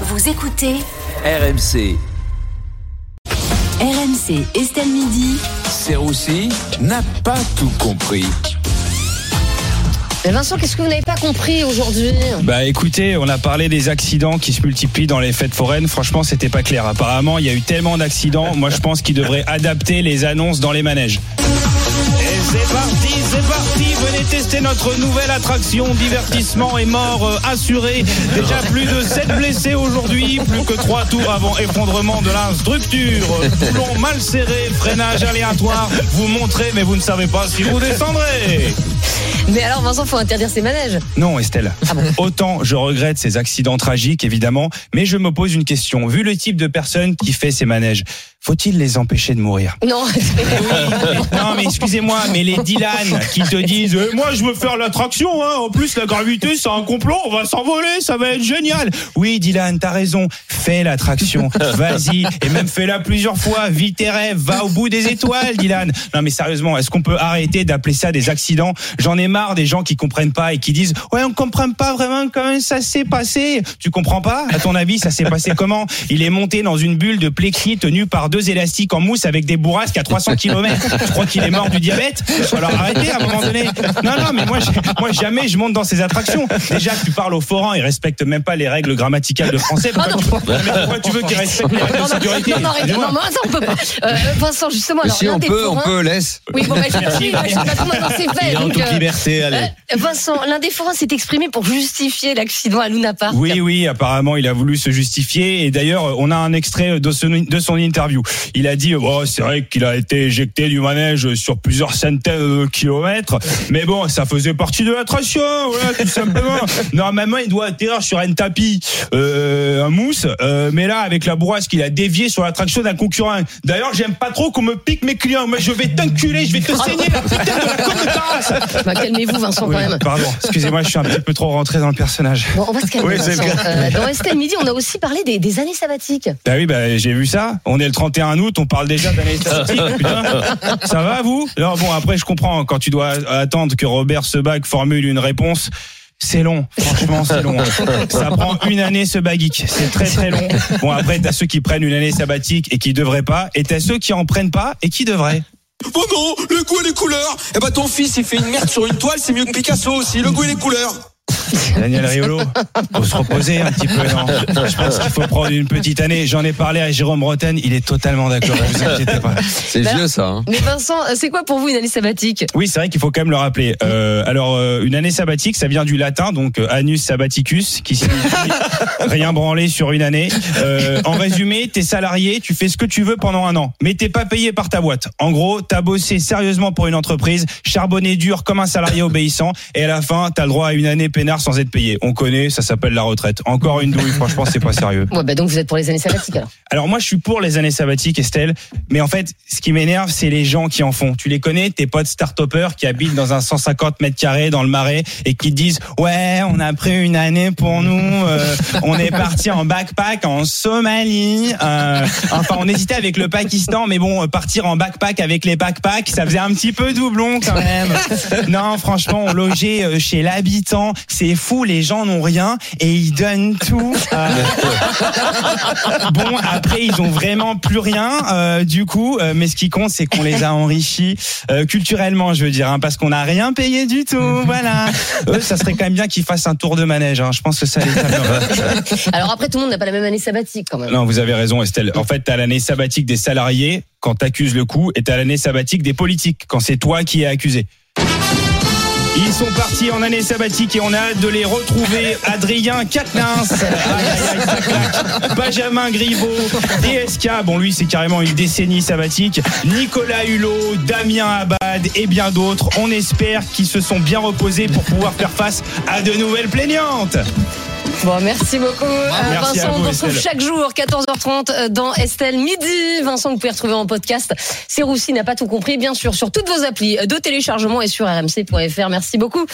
Vous écoutez RMC. RMC Estelle Midi. Serroussi n'a pas tout compris. Mais Vincent, qu'est-ce que vous n'avez pas compris aujourd'hui? Bah écoutez, on a parlé des accidents qui se multiplient dans les fêtes foraines. Franchement, c'était pas clair. Apparemment, il y a eu tellement d'accidents. Moi, je pense qu'ils devraient adapter les annonces dans les manèges. Et c'est parti, c'est parti. Venez tester notre nouvelle attraction. Divertissement et mort euh, assuré. Déjà plus de 7 blessés aujourd'hui. Plus que 3 tours avant effondrement de la structure. Boulon mal serré, freinage aléatoire. Vous montrez, mais vous ne savez pas si vous descendrez. Mais alors Vincent, faut interdire ces manèges. Non, Estelle. Ah bon Autant je regrette ces accidents tragiques, évidemment, mais je me pose une question. Vu le type de personne qui fait ces manèges, faut-il les empêcher de mourir? Non, Non, mais excusez-moi, mais les Dylan qui te disent euh, Moi, je veux faire l'attraction, hein. en plus, la gravité, c'est un complot, on va s'envoler, ça va être génial. Oui, Dylan, t'as raison, fais l'attraction, vas-y, et même fais-la plusieurs fois, vis tes rêves, va au bout des étoiles, Dylan. Non, mais sérieusement, est-ce qu'on peut arrêter d'appeler ça des accidents? J'en ai marre des gens qui comprennent pas et qui disent Ouais, on comprend pas vraiment comment ça s'est passé. Tu comprends pas? À ton avis, ça s'est passé comment? Il est monté dans une bulle de plexi tenue par deux élastiques en mousse avec des bourrasques à 300 km. Je crois qu'il est mort du diabète. Alors arrêtez à un moment donné. Non, non, mais moi, moi jamais je monte dans ces attractions. Déjà, tu parles aux forains, ils respectent même pas les règles grammaticales de français. Pourquoi, tu, mais pourquoi tu veux qu'ils respectent les règles non, de non, sécurité? non, non. Excusez-moi. non, attends, on peut pas. Euh, Vincent, justement, alors si on peut, on forains- peut, laisse. Oui, bon, bah, je suis moi, je sais pas comment c'est fait. Euh, Vincent, l'un des forains s'est exprimé pour justifier l'accident à Luna Park. Oui, oui, apparemment, il a voulu se justifier. Et d'ailleurs, on a un extrait de son, de son interview. Il a dit, oh, c'est vrai qu'il a été éjecté du manège sur plusieurs centaines de kilomètres. Mais bon, ça faisait partie de l'attraction, voilà, tout simplement. Normalement, il doit atterrir sur un tapis, euh, un mousse. Euh, mais là, avec la bourrasque, il a dévié sur l'attraction d'un concurrent. D'ailleurs, j'aime pas trop qu'on me pique mes clients. Moi, je vais t'enculer, je vais te saigner la putain de la côte de calmez-vous, Vincent, quand Oui, même. pardon, excusez-moi, je suis un petit peu trop rentré dans le personnage. Bon, on va se calmer. Oui, Vincent. Euh, dans Estelle Midi, on a aussi parlé des, des années sabbatiques. Bah oui, bah j'ai vu ça. On est le 31 août, on parle déjà d'année sabbatique. Putain, ça va vous? Alors bon, après je comprends quand tu dois attendre que Robert Sebag formule une réponse. C'est long, franchement c'est long. Ça prend une année ce bagique, c'est très très long. Bon après t'as ceux qui prennent une année sabbatique et qui devraient pas, et t'as ceux qui en prennent pas et qui devraient. Oh non, le goût et les couleurs. Eh ben ton fils il fait une merde sur une toile, c'est mieux que Picasso aussi, le goût et les couleurs Daniel Riolo, faut se reposer un petit peu, non Je pense qu'il faut prendre une petite année. J'en ai parlé à Jérôme Bretagne, il est totalement d'accord. Vous inquiétez pas. C'est Bah, vieux ça. hein. Mais Vincent, c'est quoi pour vous une année sabbatique? Oui, c'est vrai qu'il faut quand même le rappeler. Euh, alors, euh, une année sabbatique, ça vient du latin, donc euh, annus sabbaticus, qui signifie rien branler sur une année. Euh, en résumé, t'es salarié, tu fais ce que tu veux pendant un an, mais t'es pas payé par ta boîte. En gros, t'as bossé sérieusement pour une entreprise, charbonné dur comme un salarié obéissant, et à la fin, t'as le droit à une année peinard sans être payé. On connaît, ça s'appelle la retraite. Encore une douille, franchement, c'est pas sérieux. Ouais, bah donc vous êtes pour les années sabbatiques alors. Alors moi je suis pour les années sabbatiques Estelle, mais en fait ce qui m'énerve c'est les gens qui en font. Tu les connais, tes potes start qui habitent dans un 150 mètres carrés dans le marais et qui disent ouais on a pris une année pour nous, euh, on est parti en backpack en Somalie, euh, enfin on hésitait avec le Pakistan mais bon partir en backpack avec les backpacks ça faisait un petit peu doublon quand même. Non franchement on logeait euh, chez l'habitant, c'est fou les gens n'ont rien et ils donnent tout. Euh, Bon, après, ils ont vraiment plus rien, euh, du coup. euh, mais ce qui compte, c'est qu'on les a enrichis euh, culturellement, je veux dire, hein, parce qu'on n'a rien payé du tout. Voilà. Eux, ça serait quand même bien qu'ils fassent un tour de manège. hein. Je pense que ça les. Alors après, tout le monde n'a pas la même année sabbatique quand même. Non, vous avez raison, Estelle. En fait, t'as l'année sabbatique des salariés quand t'accuses le coup, et t'as l'année sabbatique des politiques quand c'est toi qui es accusé. Ils sont partis en année sabbatique et on a hâte de les retrouver. Adrien Quatennens. Benjamin Griveaux, DSK, bon lui c'est carrément une décennie sabbatique, Nicolas Hulot, Damien Abad et bien d'autres. On espère qu'ils se sont bien reposés pour pouvoir faire face à de nouvelles plaignantes. Bon, merci beaucoup. Euh, Merci Vincent, vous, on retrouve chaque jour, 14h30, euh, dans Estelle Midi. Vincent, vous pouvez retrouver en podcast. C'est Roussi n'a pas tout compris, bien sûr, sur toutes vos applis de téléchargement et sur rmc.fr. Merci beaucoup.